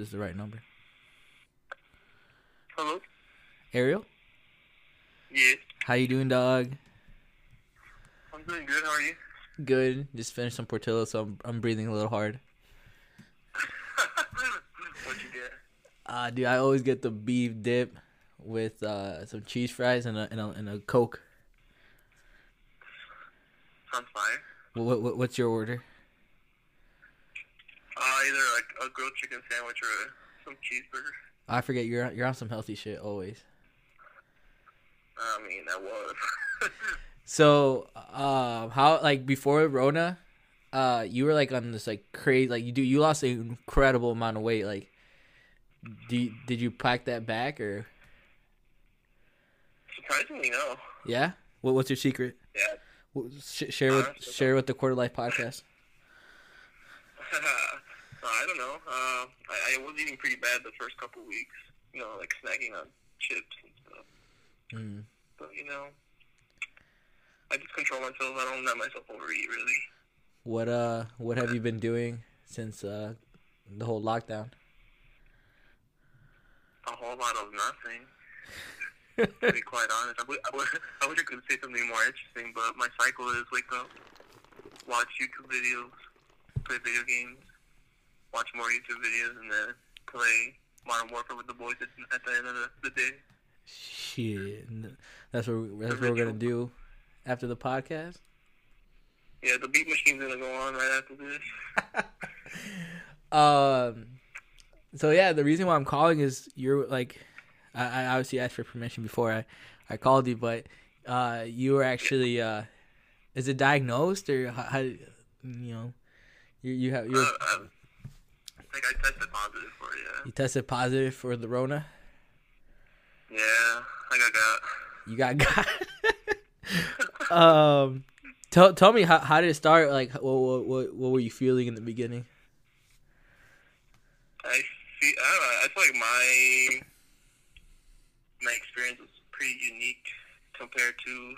this is the right number. Hello? Ariel, Yes. how you doing, dog? I'm doing good. How are you? Good. Just finished some Portillo, so I'm I'm breathing a little hard. What'd you get? Uh, dude, I always get the beef dip with uh some cheese fries and a and a, and a coke. Sounds fire. What, what what's your order? A grilled chicken sandwich or a, some cheeseburger. I forget you're you're on some healthy shit always. I mean, that was. So, uh, how like before Rona, uh, you were like on this like crazy like you do you lost an incredible amount of weight. Like, do you, did you pack that back or Surprisingly, no. yeah? What what's your secret? Yeah. Share with share with the Quarter Life podcast. Uh, I don't know. Uh, I, I was eating pretty bad the first couple weeks. You know, like snacking on chips and stuff. Mm. But you know, I just control myself. I don't let myself overeat really. What uh what have you been doing since uh the whole lockdown? A whole lot of nothing. to be quite honest, I, w- I, w- I wish I could say something more interesting, but my cycle is wake up, watch YouTube videos, play video games, watch more YouTube videos, and then play Modern Warfare with the boys at, at the end of the, the day. Shit, that's what we- that's what we're gonna do after the podcast. Yeah, the beat machine's gonna go on right after this. Um, so yeah, the reason why I'm calling is you're like, I, I obviously asked for permission before I, I called you, but uh, you were actually uh, is it diagnosed or how, how you know, you you have you're. uh, I think I tested positive for it. you tested positive for the Rona. Yeah, yeah, I got got. You got got. um, tell tell me how how did it start? Like, what what what, what were you feeling in the beginning? I feel I don't know. I feel like my my experience was pretty unique compared to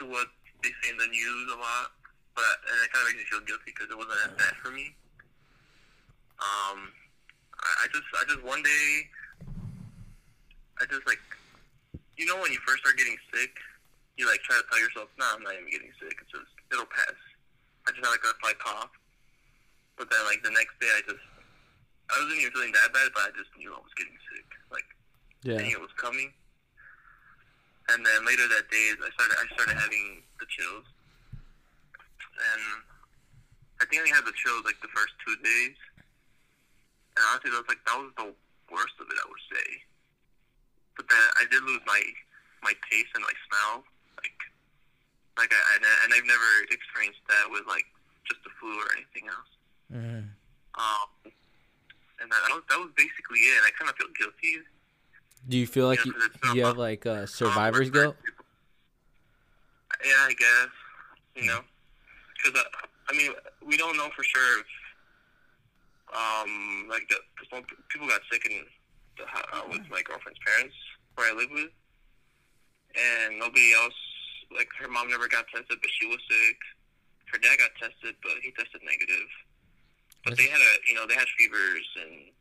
to what they say in the news a lot. But and it kind of makes me feel guilty because it wasn't as bad for me. Um, I, just I just one day I just like you know when you first start getting sick, you like try to tell yourself, "Nah, I'm not even getting sick. It's just it'll pass." I just had like a slight cough, but then like the next day, I just I wasn't even feeling that bad, but I just knew I was getting sick. Like I knew it was coming. And then later that day, I started I started having the chills, and I think I had the chills like the first two days. And honestly, that was like that was the worst of it. I would say. But then I did lose my my taste and my smell. Like like I and, and I've never experienced that with like just the flu or anything else. Mhm. Um, and that, that was that was basically it. And I kind of feel guilty. Do you feel like you, it's you have like uh, survivor's guilt? Yeah, I guess you know, because uh, I mean, we don't know for sure if um like the cause people got sick in the, uh, with my girlfriend's parents where I live with, and nobody else like her mom never got tested, but she was sick. Her dad got tested, but he tested negative. But they had a you know they had fevers and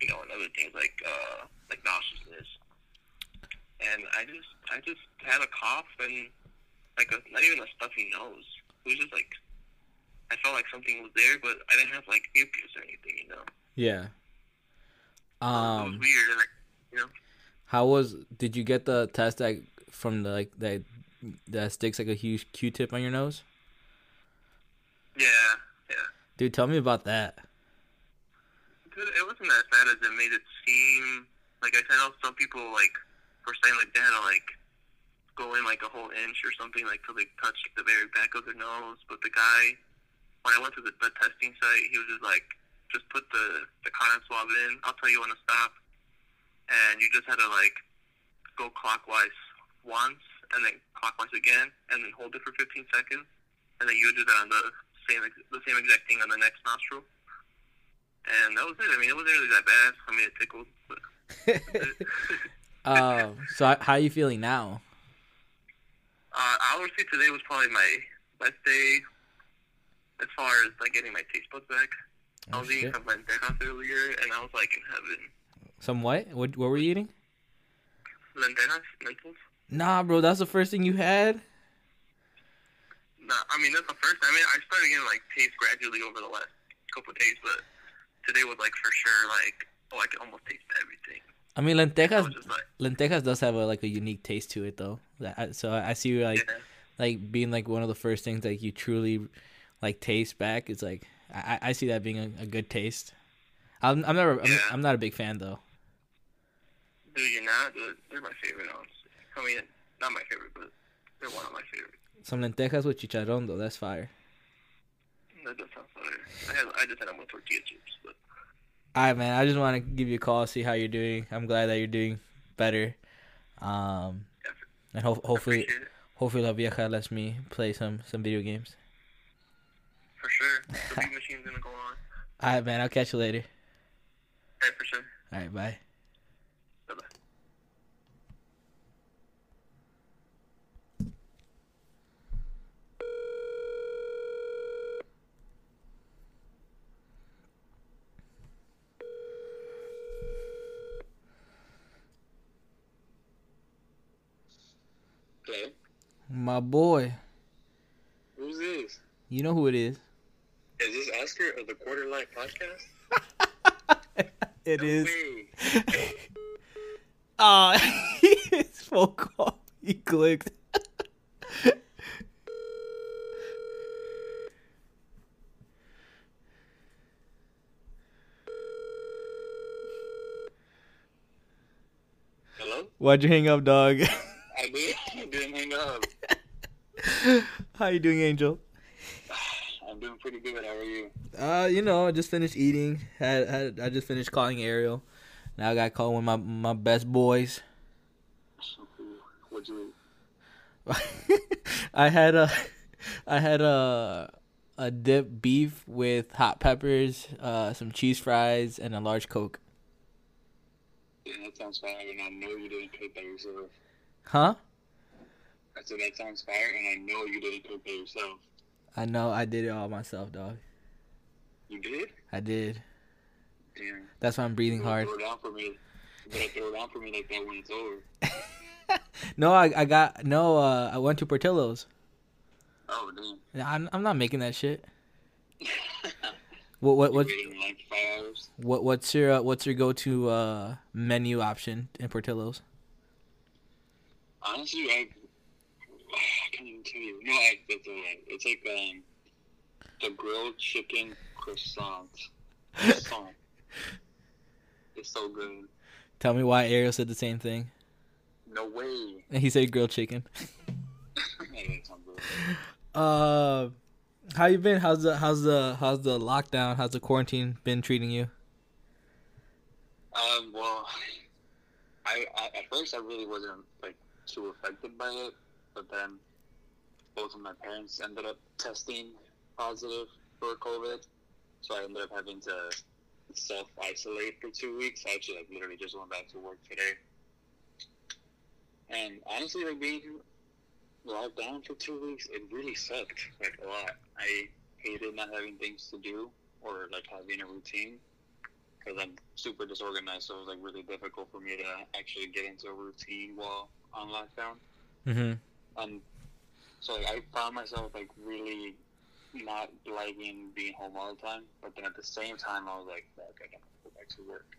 you know and other things like uh like nauseousness. And I just I just had a cough and like a, not even a stuffy nose. It was just like I felt like something was there, but I didn't have like mucus or anything, you know. Yeah. it was Um, weird, and I, you know. how was? Did you get the test that from the like that that sticks like a huge Q-tip on your nose? Yeah, yeah. Dude, tell me about that. Dude, it wasn't as bad as it made it seem. Like I said, know some people like were saying like they had to like go in like a whole inch or something like till they touched the very back of their nose. But the guy, when I went to the, testing site, he was just like, just put the the cotton swab in. I'll tell you when to stop, and you just had to like go clockwise once and then clockwise again, and then hold it for 15 seconds, and then you would do that on the same the same exact thing on the next nostril. And that was it. I mean, it wasn't really that bad. I mean, it tickled. But um, so how- how are you feeling now? uh, I would say today was probably my best day as far as like getting my taste buds back. Oh, I Oh, was eating shit. some lentejas earlier, and I was like in heaven. Some what? What? What were you eating? Lentejas, lentils. Nah, bro, that's the first thing you had. Nah, I mean that's the first. I mean, I started getting like taste gradually over the last couple of days, but today was like for sure like, oh, I can almost taste everything. I mean, I lentejas. was just like, Lentejas does have a like a unique taste to it, though. That- So I see you like yeah, like being like one of the first things like you truly like taste back. It's like I, I- see that being a, a good taste. I'm I'm never I'm, Yeah. I'm not a big fan though. dude, you're not. Dude, they're my favorite. Honestly. I mean, not my favorite, but they're one of my favorites. Some lentejas with chicharrón though, that's fire. That does sound fire. I had, I just had them with tortilla chips, but All right, man. I just want to give you a call, see how you're doing. I'm glad that you're doing better. Um, Yeah. and ho- hopefully, hopefully La Vieja lets me play some some video games. For sure. The big machine's gonna go on. All right, man. I'll catch you later. Right, for sure. All right, bye. Bye bye. My boy, Who's this? you know who it is. Is this Oscar of the Quarter Life Podcast? It No is. Ah, his phone call. He clicked. Hello? Why'd you hang up, dog? I did. I didn't hang up. How you doing, Angel? I'm doing pretty good. How are you? Uh, you know, I just finished eating. Had, had I just finished calling Ariel. Now I got called one of my my best boys. What'd you eat? I had a, I had a, a dip beef with hot peppers, uh, some cheese fries, and a large coke. Yeah, that sounds fire, and I know you didn't cook that yourself. Huh? I said that sounds fire, and I know you didn't cook that yourself. I know I did it all myself, dog. You did? I did. Damn. That's why I'm breathing You hard. Throw it down for me. You throw it down for me like that when it's over. no, I I got no. Uh, I went to Portillo's. Oh damn. I'm I'm not making that shit. What what what waited in line for five hours? what what's your uh, what's your go to uh, menu option in Portillo's? Honestly, I, I can't even tell you. No, I, it's, it's like um, the grilled chicken croissant. Croissant. it's so good. Tell me why Ariel said the same thing. No way. And he said grilled chicken. Yeah, that sounds good. Uh, how you been? How's the how's the how's the lockdown? How's the quarantine been treating you? Um, well, I, I at first I really wasn't like too affected by it, but then both of my parents ended up testing positive for COVID, so I ended up having to self isolate for two weeks. I actually like literally just went back to work today, and honestly, like being locked down for two weeks, it really sucked like a lot. I hated not having things to do or like having a routine because I'm super disorganized, so it was like really difficult for me to actually get into a routine while on lockdown. Mm-hmm. Um, so like, I found myself like really not liking being home all the time, but then at the same time, I was like, fuck, I gotta go back to work.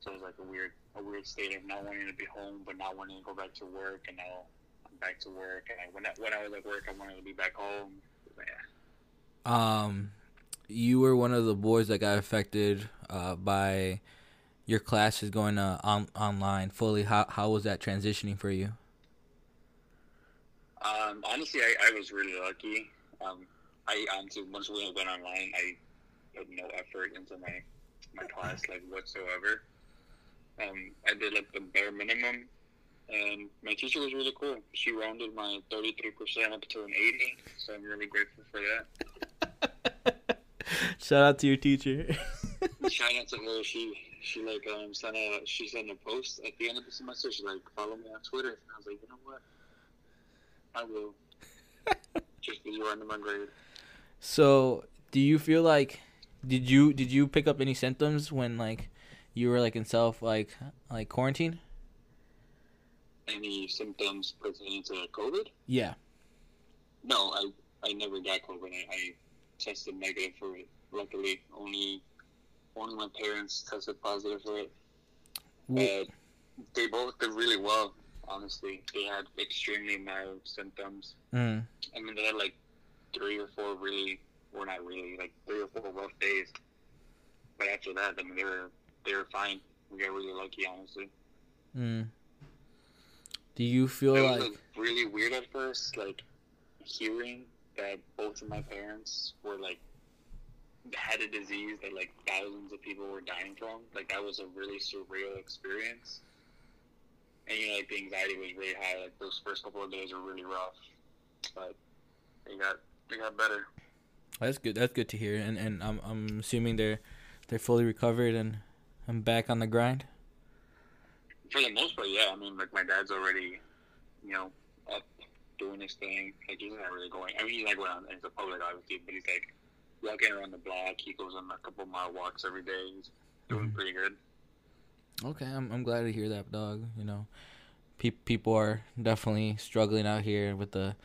So it was like a weird, a weird state of not wanting to be home, but not wanting to go back to work, and now I'm back to work. And I, when I, when I was at work, I wanted to be back home. Yeah. Um, you were one of the boys that got affected uh, by your classes going uh, on online fully. How how was that transitioning for you? Um, honestly, I, I was really lucky. Um, I honestly, once we went online, I put no effort into my my class like whatsoever. Um, I did like the bare minimum, and my teacher was really cool. She rounded my thirty three percent up to an eighty, so I'm really grateful for that. Shout out to your teacher. Shout out to her. She she like um sent a she sent a post at the end of the semester. She's like, follow me on Twitter. And I was like, you know what? I will. Just because you are in my grade. so, do you feel like Did you did you pick up any symptoms when like you were like in self like like quarantine? Any symptoms pertaining to COVID? Yeah. No, I I never got COVID. I, I tested negative for it. Luckily, only only my parents tested positive for it. But uh, they both did really well. Honestly, they had extremely mild symptoms. Mm. I mean, they had like three or four really, or not really, like three or four rough days. But after that, I mean, they were they were fine. We got really lucky, honestly. Mm. Do you feel it was like like, really weird at first, like hearing that both of my parents were like had a disease that like thousands of people were dying from. Like that was a really surreal experience. And you know, like the anxiety was really high. Like those first couple of days were really rough, but they got they got better. that's good? That's good to hear. And and I'm I'm assuming they're they're fully recovered and I'm back on the grind. For the most part, yeah. I mean, like my dad's already, you know, up doing his thing. Like he's not really going. I mean, he's going out into public, obviously, but he's like walking around the block. He goes on a couple mile walks every day. He's doing Mhm. pretty good. Okay, I'm I'm glad to hear that, dog. You know, pe- people are definitely struggling out here with the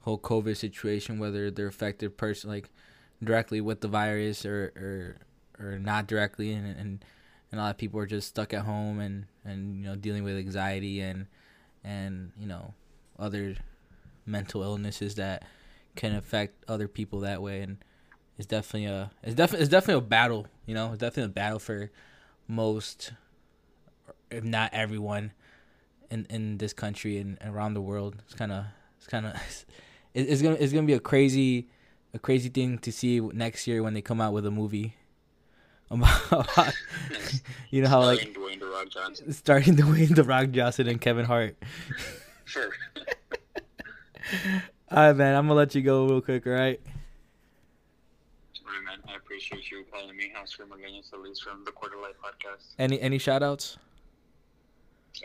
whole COVID situation, whether they're affected person like directly with the virus or or or not directly, and and and a lot of people are just stuck at home and and you know dealing with anxiety and and you know other mental illnesses that can affect other people that way and it's definitely a it's definitely it's definitely a battle you know it's definitely a battle for most if not everyone in in this country and around the world it's kind of it's kind of it, it's gonna it's gonna be a crazy a crazy thing to see next year when they come out with a movie about you know how like Starring Dwayne the Rock Johnson. starting win the Rock Johnson and Kevin Hart. Sure. All right, man. I'm gonna let you go real quick. All right. Alright, man. I appreciate you calling me. Oscar Magañas, at least from the Quarter Life podcast. Any any shout outs?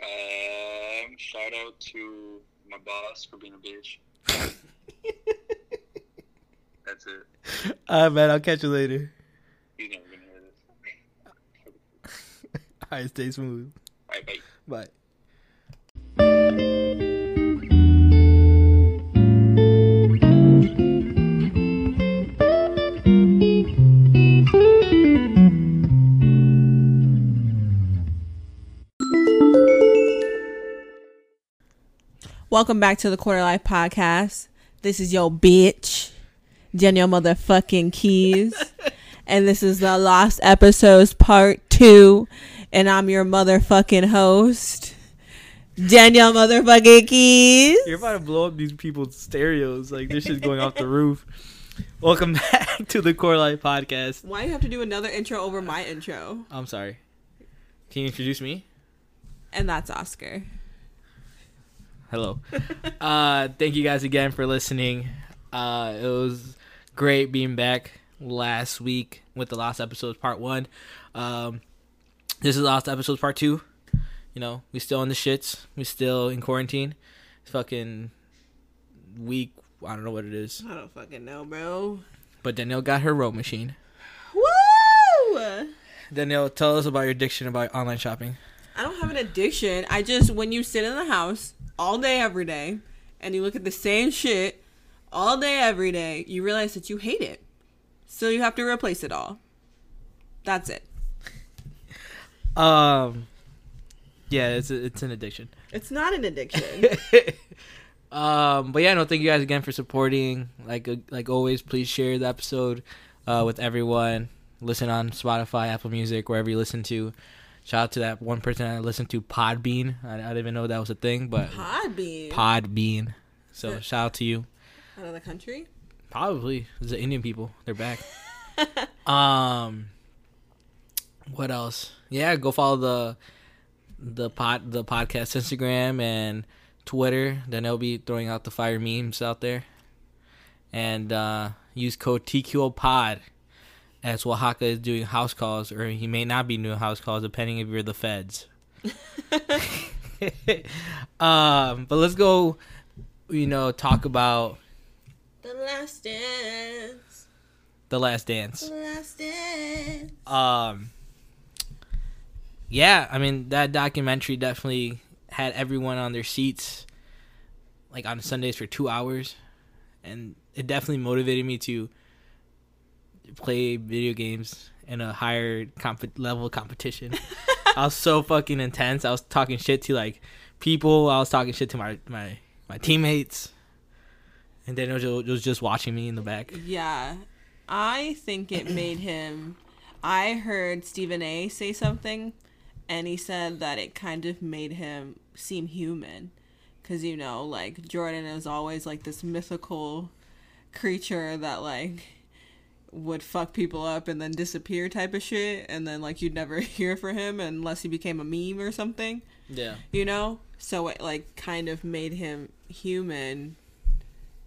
Um, shout out to my boss for being a bitch. That's it. All right, man. I'll catch you later. He's never gonna hear this. All right, stay smooth. Alright, bye. Bye. Welcome back to the Quarter Life Podcast. This is your bitch, Danielle motherfucking Keys. and this is the Lost Episodes Part 2. And I'm your motherfucking host, Danielle motherfucking Keys. You're about to blow up these people's stereos. Like this shit's going off the roof. Welcome back to the Core Life Podcast. Why do you have to do another intro over my intro? I'm sorry. Can you introduce me? And that's Oscar. Hello. uh, thank you guys again for listening. Uh, it was great being back last week with the last episodes part one. Um, this is the last episodes part two. You know, we still in the shits. We still in quarantine. It's fucking week. I don't know what it is. I don't fucking know, bro. But Danielle got her row machine. Woo! Danielle, tell us about your addiction about online shopping. I don't have an addiction. I just when you sit in the house all day every day and you look at the same shit all day every day, you realize that you hate it. So you have to replace it all. That's it. Um, yeah, it's a, it's an addiction. It's not an addiction. um, but yeah, no, thank you guys again for supporting. Like uh, like always, please share the episode uh, with everyone. Listen on Spotify, Apple Music, wherever you listen to. Shout out to that one person I listened to, Podbean. I, I didn't even know that was a thing, but Podbean. Podbean. So shout out to you. Out of the country? Probably the Indian people. They're back. um, what else? Yeah, go follow the the pod the podcast Instagram and Twitter. Then they'll be throwing out the fire memes out there. And uh, use code TQL Pod as Oaxaca is doing house calls, or he may not be doing house calls, depending if you're the feds. um, but let's go. You know, talk about The last dance. The Last Dance. The last dance. Um, yeah, I mean that documentary definitely had everyone on their seats, like on Sundays for two hours, and it definitely motivated me to play video games in a higher comp- level competition. I was so fucking intense. I was talking shit to like people. I was talking shit to my my my teammates, and Daniel was, was just watching me in the back. Yeah, I think it made him. I heard Stephen A. say something, and he said that it kind of made him seem human, because you know, like Jordan is always like this mythical creature that like would fuck people up and then disappear type of shit, and then like you'd never hear from him unless he became a meme or something Yeah. you know so it like kind of made him human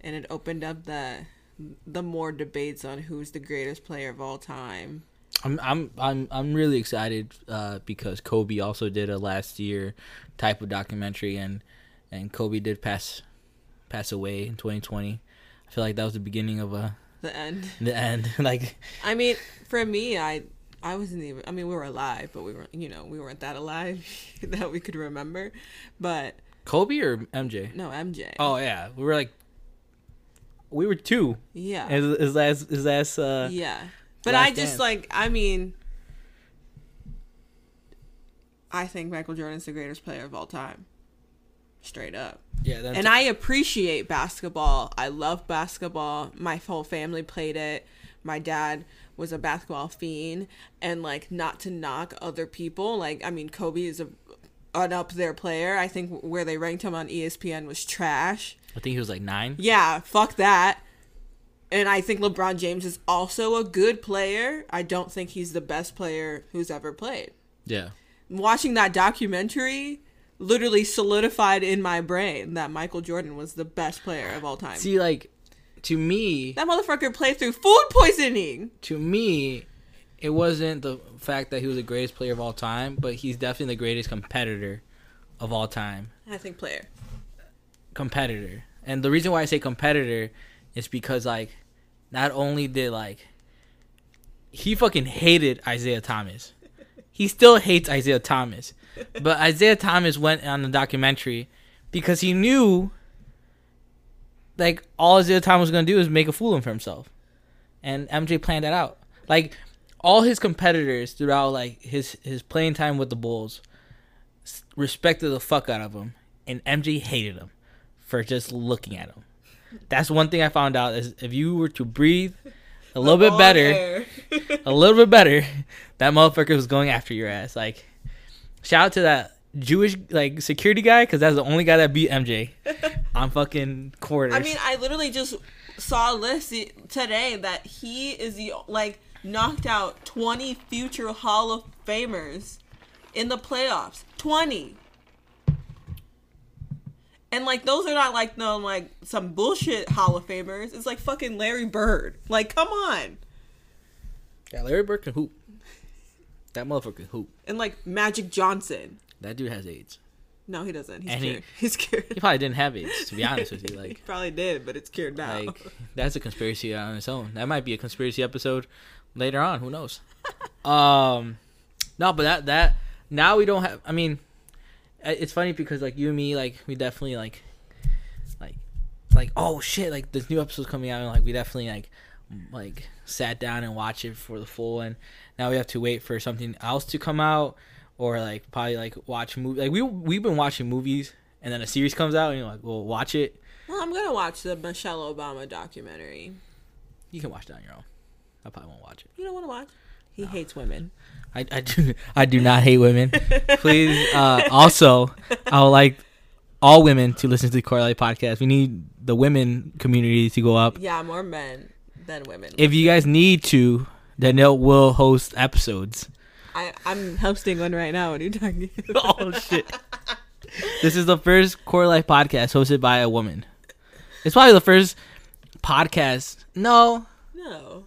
and it opened up the the more debates on who's the greatest player of all time I'm I'm I'm I'm really excited uh, because Kobe also did a last year type of documentary and and Kobe did pass pass away in 2020. I feel like that was the beginning of a the end the end. like i mean for me i i wasn't even i mean we were alive but we were you know we weren't that alive that we could remember but Kobe or MJ? no mj Oh yeah, we were like we were two. yeah His, his last his last uh yeah but Last i just Dance. like i mean i think michael jordan's the greatest player of all time straight up yeah. That's, and I appreciate basketball. I love basketball. My whole family played it. My dad was a basketball fiend, and like not to knock other people. Like I mean, Kobe is a an up there player. I think where they ranked him on ESPN was trash. I think he was like nine. Yeah, fuck that. And I think LeBron James is also a good player. I don't think he's the best player who's ever played. Yeah. Watching that documentary literally solidified in my brain that Michael Jordan was the best player of all time. See, like to me, that motherfucker played through food poisoning. to me, it wasn't the fact that he was the greatest player of all time, but he's definitely the greatest competitor of all time. I think player. Competitor. And the reason why I say competitor is because like not only did like he fucking hated Isiah Thomas. He still hates Isiah Thomas. But Isiah Thomas went on the documentary because he knew like all Isiah Thomas was gonna do is make a fool of himself. And MJ planned that out. Like all his competitors throughout like his his playing time with the Bulls respected the fuck out of him, and MJ hated him for just looking at him. That's one thing I found out is if you were to breathe a little bit better, a little bit better, that motherfucker was going after your ass. Like, shout out to that Jewish like security guy because that's the only guy that beat MJ on fucking quarters. I mean, I literally just saw a list today that he is the like knocked out 20 future Hall of Famers in the playoffs. 20. And like those are not like no like some bullshit Hall of Famers. It's like fucking Larry Bird. Like come on. yeah, Larry Bird can hoop. That motherfucker can hoop. And like Magic Johnson. That dude has AIDS. No, he doesn't. He's And he- cured. He's cured. He probably didn't have AIDS, to be honest with you. Like he probably did, but it's cured now. like that's a conspiracy on its own. That might be a conspiracy episode later on. Who knows? um, no, but that that now we don't have. I mean, it's funny because like you and me, like we definitely like, like, like oh shit, like this new episode's coming out, and like we definitely like, like sat down and watched it for the full, and now we have to wait for something else to come out, or like probably like watch movie. Like we we've been watching movies, and then a series comes out, and you're like, well, watch it. well, I'm gonna watch the Michelle Obama documentary. You can watch that on your own. I probably won't watch it. You don't want to watch? He hates women. I, I do I do not hate women. Please. Uh, also, I would like all women to listen to the Core Life podcast. We need the women community to go up. Yeah, more men than women. If you guys need to, Danielle will host episodes. I, I'm hosting one right now. What are you talking oh shit! This is the first Core Life podcast hosted by a woman. It's probably the first podcast. No, No.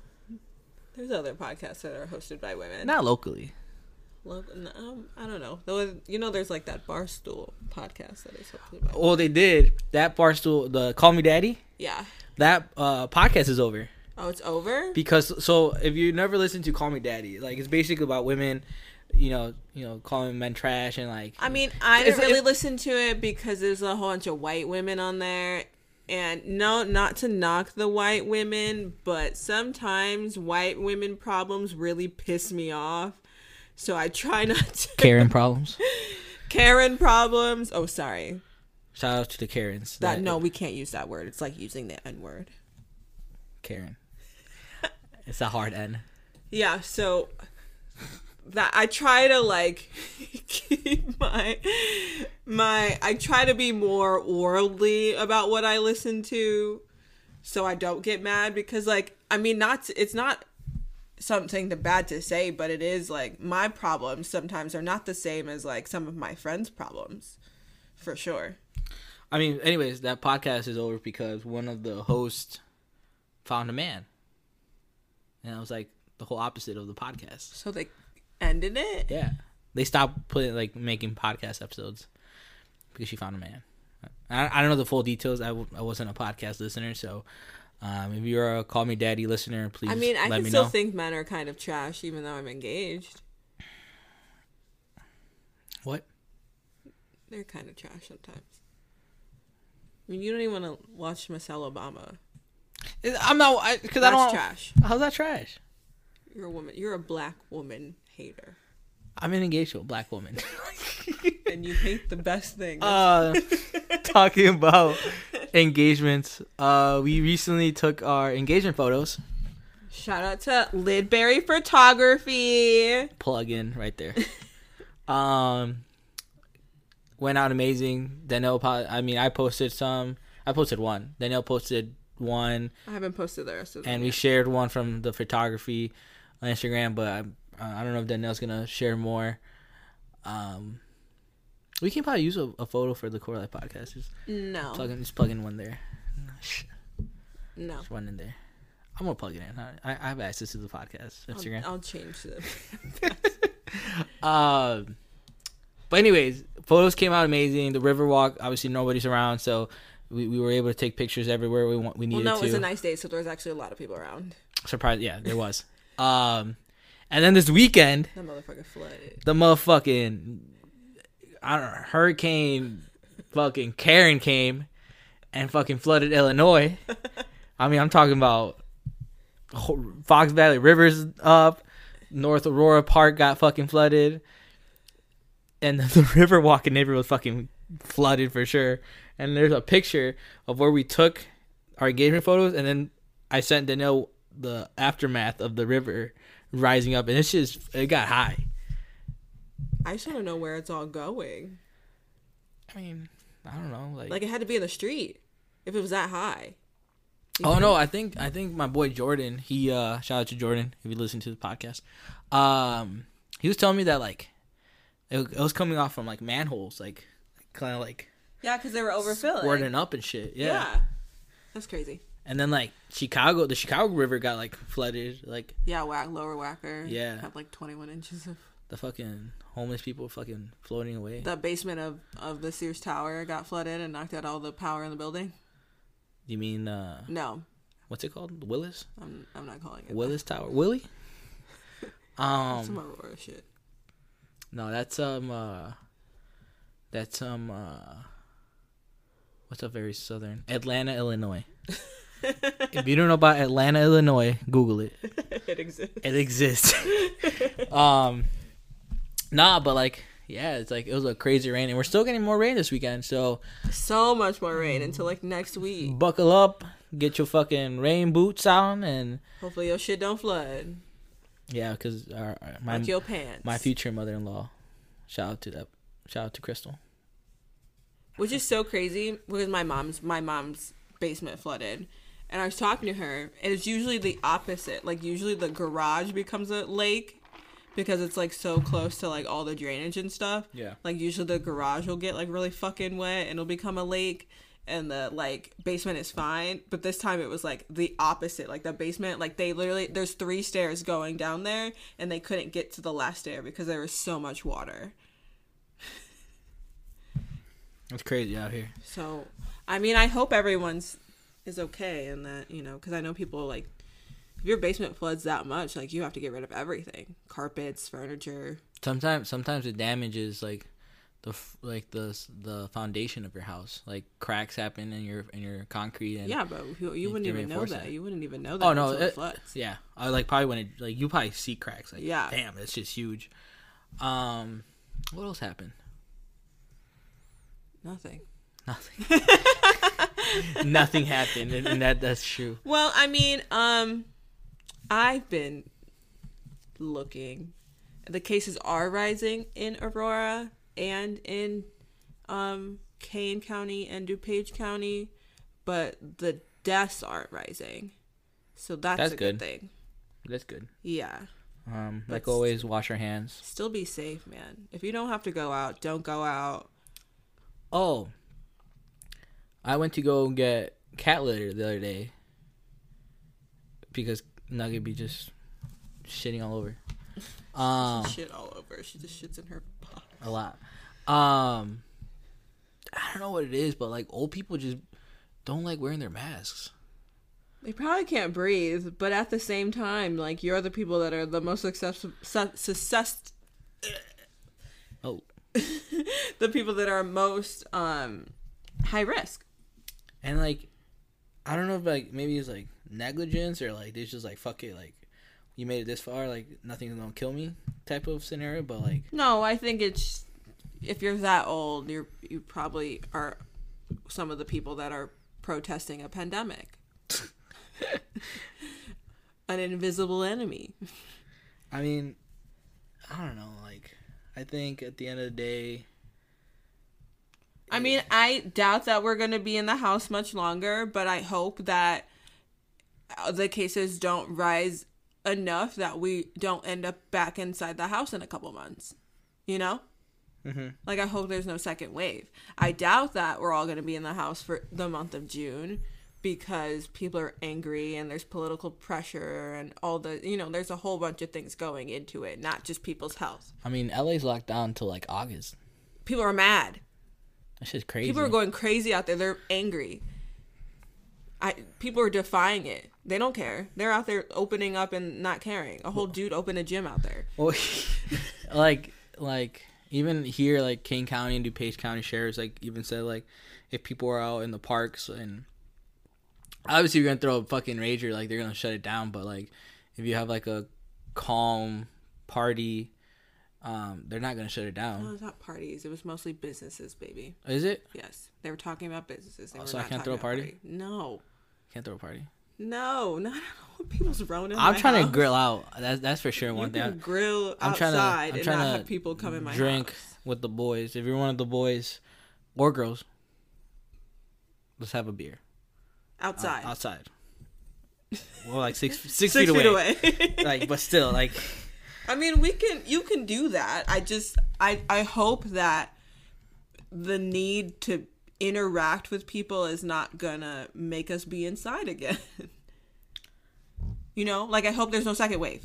There's other podcasts that are hosted by women. not locally. Lo- um, I don't know. Though, You know, there's like that Barstool podcast that is hosted by Well, they did that barstool. The Call Me Daddy. Yeah. That uh, podcast is over. Oh, it's over. because so if you never listened to Call Me Daddy, like it's basically about women, you know, you know, calling men trash and like I mean, I It's- didn't really it- listen to it because there's a whole bunch of white women on there. And no, not to knock the white women, but sometimes white women problems really piss me off. So I try not to. Karen problems. Karen problems. Oh, sorry. Shout out to the Karens. That no, we can't use that word. It's like using the N word. Karen. It's a hard N. Yeah, so that I try to like keep my my I try to be more worldly about what I listen to so I don't get mad because like I mean not it's not something to bad to say but it is like my problems sometimes are not the same as like some of my friends' problems for sure. I mean, anyways, that podcast is over because one of the hosts found a man, and I was like the whole opposite of the podcast. So they ended it. Yeah, they stopped putting like making podcast episodes because she found a man. I, I don't know the full details. I, w- I wasn't a podcast listener, so um, if you're a Call Me Daddy listener, please. I mean, I can me still know. think men are kind of trash even though I'm engaged. what? They're kind of trash sometimes. I mean, you don't even want to watch Michelle Obama. I'm not because I That's don't. trash. How's that trash? You're a woman. You're a black woman hater, I'm engaged to a black woman. and you hate the best thing. uh, talking about engagements. Uh, we recently took our engagement photos. Shout out to Lidberry Photography. Plug in right there. um, went out amazing. Danielle, I mean, I posted some. I posted one. Danielle posted one, I haven't posted the rest of them. and we shared one from the photography on Instagram. But I, uh, I don't know if Danielle's gonna share more. Um, we can probably use a, a photo for the Core Life podcast. Just no, plug in, just plug in one there. no. Just one in there. I'm gonna plug it in. I, I have access to the podcast Instagram. I'll, I'll change them. Um, but anyways, photos came out amazing. The Riverwalk, obviously nobody's around, so we, we were able to take pictures everywhere we want. We needed to. well, no, it was to. a nice day, so there was actually a lot of people around. Surprise! Yeah, there was. um, and then this weekend, the motherfucking flooded. the motherfucking I don't know, hurricane, fucking Karen came and fucking flooded Illinois. I mean, I'm talking about Fox Valley Rivers up, North Aurora Park got fucking flooded, and the Riverwalk neighborhood was fucking flooded for sure. And there's a picture of where we took our engagement photos, and then I sent Danielle the aftermath of the river rising up, and it's just it got high. I just want to know where it's all going. I mean, I don't know, like, Like it had to be in the street if it was that high. You oh think? no, I think I think my boy Jordan, he uh shout out to Jordan if you listen to the podcast. Um, he was telling me that like it, it was coming off from like manholes, like kind of like Yeah, because they were overfilling. squirting up and shit. Yeah. yeah, that's crazy. and then like Chicago, the Chicago River got like flooded, like Yeah, whack lower Wacker. Yeah. had like 21 inches of. the fucking homeless people fucking floating away. The basement of of the Sears Tower got flooded and knocked out all the power in the building. you mean uh No, what's it called? Willis I'm I'm not calling it. Willis Tower, Willie. That. Some Um, Aurora shit. no, that's um uh, that's um uh, what's a Very southern Atlanta, Illinois. if you don't know about Atlanta, Illinois, Google it. it exists. It exists. um, nah, but like, yeah, it's like it was a crazy rain, and we're still getting more rain this weekend. So So much more rain until like next week. buckle up, get your fucking rain boots on, and Hopefully your shit don't flood. yeah, because my like your pants. my future mother-in-law, shout out to that, shout out to Crystal. Which is so crazy because my mom's my mom's basement flooded. And i was talking to her and it's usually the opposite. Like usually the garage becomes a lake because it's like so close to like all the drainage and stuff. Yeah. like usually the garage will get like really fucking wet and it'll become a lake and the like basement is fine. But this time it was like the opposite. Like the basement like they literally there's three stairs going down there and they couldn't get to the last stair because there was so much water It's crazy out here. So, I mean, I hope everyone's is okay and that you know, because I know people like if your basement floods that much, like you have to get rid of everything: carpets, furniture. Sometimes sometimes it damages like the like the the foundation of your house. Like cracks happen in your in your concrete and yeah, but you, you wouldn't even know that. it. You wouldn't even know that. Oh no, until it it- floods. yeah. I like probably when it like you probably see cracks. Like Yeah. damn, it's just huge. Um, what else happened? Nothing. Nothing. Nothing happened, and, that that's true. Well, I mean, um, I've been looking. The cases are rising in Aurora and in um, Kane County and DuPage County, but the deaths aren't rising. So that's, That's a good. good. thing. That's good. Yeah. Um, like always, wash your hands. Still be safe, man. If you don't have to go out, don't go out. Oh, I went to go get cat litter the other day because Nugget be just shitting all over. Um, Shit all over. She just shits in her butt. a lot. Um, I don't know what it is, but like old people just don't like wearing their masks. They probably can't breathe, but at the same time, like you're the people that are the most success, su- success Oh, the people that are most um high risk. and like I don't know if like maybe it's like negligence or like they just like fuck it, like you made it this far, like nothing's gonna kill me type of scenario. But like No, I think it's if you're that old, you're you probably are some of the people that are protesting a pandemic. An invisible enemy. I mean, I don't know. Like, I think at the end of the day, I mean, I doubt that we're going to be in the house much longer, but I hope that the cases don't rise enough that we don't end up back inside the house in a couple months. You know? Mhm. Like, I hope there's no second wave. I doubt that we're all going to be in the house for the month of June because people are angry and there's political pressure and all the, you know, there's a whole bunch of things going into it, not just people's health. I mean, LA's locked down until like August. People are mad. That's just crazy. People are going crazy out there. They're angry. I people are defying it. They don't care. They're out there opening up and not caring. A whole dude opened a gym out there. Well, like, like even here, like Kane County and DuPage County sheriffs, like even said like if people are out in the parks and obviously you're gonna throw a fucking rager, like they're gonna shut it down. But like if you have like a calm party, um, they're not gonna shut it down. No, it's not parties. It was mostly businesses, baby. Is it? Yes, they were talking about businesses. They Oh, were so I can't throw a about party? No, Can't throw a party. no, not what people's running. I'm trying to grill out. That's that's for sure. One thing. grill I'm trying to- outside I'm and trying not to have people come in my drink house. with the boys. If you're one of the boys or girls, let's have a beer Uh, outside, outside. Well, like six six, six feet, feet away. away. like, but still, like, I mean, we can. You can do that. I just, I, I hope that the need to interact with people is not gonna make us be inside again. you know, like I hope there's no second wave.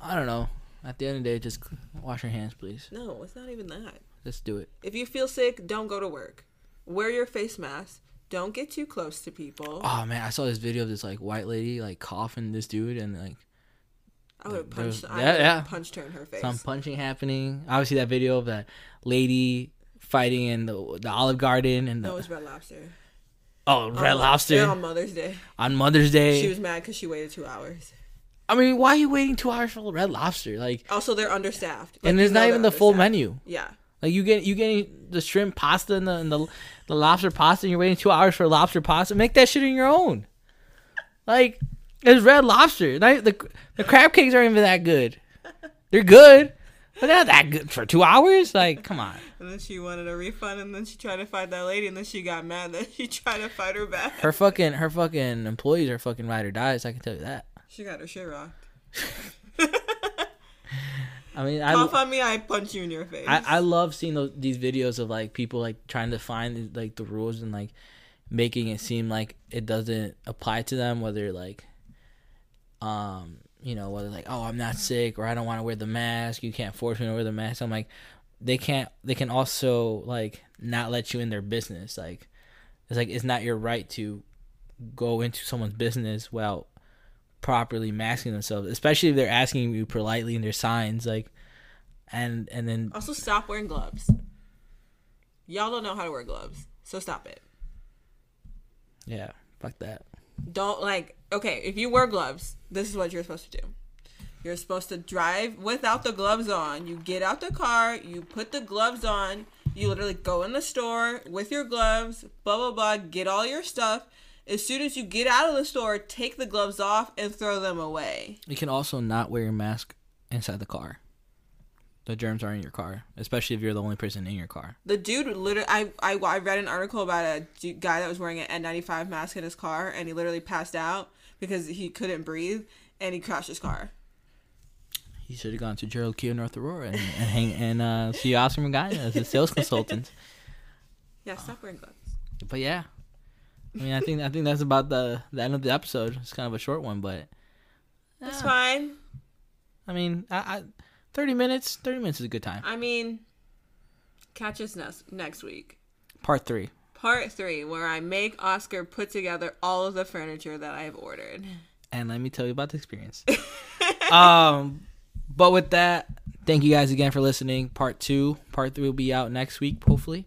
I don't know. At the end of the day, just wash your hands, please. No, it's not even that. Just do it. If you feel sick, don't go to work. Wear your face mask. Don't get too close to people. Oh man, I saw this video of this like white lady like coughing this dude and like I would have punched. I yeah, yeah. punched her in her face. some punching happening. Obviously, that video of that lady fighting in the the Olive Garden and the that was Red Lobster. oh Red On- Lobster on Mother's Day. on Mother's Day. She was mad because she waited two hours. I mean, why are you waiting two hours for a Red Lobster? Like, Also, they're understaffed. Like, and there's not even the full menu. Yeah. Like you get you getting the shrimp pasta and the and the, the lobster pasta, and you're waiting two hours for lobster pasta. Make that shit on your own. Like it's Red Lobster. Not- the the crab cakes aren't even that good. They're good, but they're not that good for two hours. Like, come on. And then she wanted a refund, and then she tried to fight that lady, and then she got mad that she tried to fight her back. Her fucking her fucking employees are fucking ride or dies. I can tell you that. She got her shit rocked. I mean, I Cough on me, I punch you in your face. I, I love seeing those these videos of like people like trying to find like the rules and like making it seem like it doesn't apply to them whether like um you know whether like oh I'm not sick or I don't want to wear the mask you can't force me to wear the mask I'm like they can't they can also like not let you in their business like it's like it's not your right to go into someone's business without properly masking themselves, especially if they're asking you politely in their signs like, and and then Also, stop wearing gloves. Y'all don't know how to wear gloves, so stop it. yeah, fuck that. Don't like. Okay, if you wear gloves, this is what you're supposed to do. You're supposed to drive without the gloves on. You get out the car, you put the gloves on. You literally go in the store with your gloves, blah blah blah. Get all your stuff. As soon as you get out of the store, take the gloves off and throw them away. You can also not wear your mask inside the car. The germs are in your car, especially if you're the only person in your car. The dude literally, I, I, I read an article about a guy that was wearing an N95 mask in his car and he literally passed out because he couldn't breathe and he crashed his car. He should have gone to Gerald Kia North Aurora and, and hang and uh, see Oscar Magana as a sales consultant. Yeah, stop wearing gloves. But yeah, I mean, I think I think that's about the the end of the episode. It's kind of a short one, but It's yeah. fine. I mean, I, I thirty minutes. Thirty minutes is a good time. I mean, catch us next next week. Part three. Part three, where I make Oscar put together all of the furniture that I've ordered. and let me tell you about the experience. um, but with that, thank you guys again for listening. Part two, part three will be out next week, hopefully.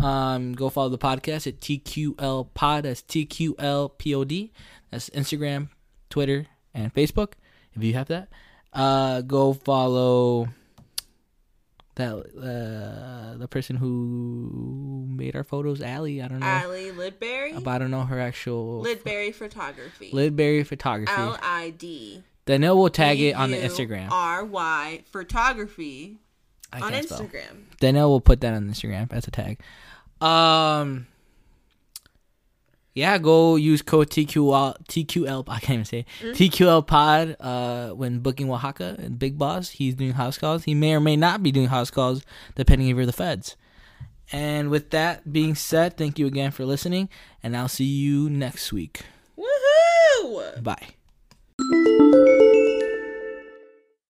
Um, go follow the podcast at TQL Pod. That's TQL Pod. That's Instagram, Twitter, and Facebook. If you have that, uh, go follow that uh the person who made our photos, Allie. I don't know, Allie Lidberry. I don't know her actual Lidberry Photography. Lidberry Photography. L I D. Then we'll tag it on the Instagram. R Y Photography I on spell. Instagram. Danielle will put that on Instagram as a tag. Um, yeah, go use code TQL TQL. I can't even say it. TQL Pod. Uh, when booking Oaxaca and Big Boss, he's doing house calls. He may or may not be doing house calls depending if you're the feds. And with that being said, thank you again for listening, and I'll see you next week. Woohoo! Bye.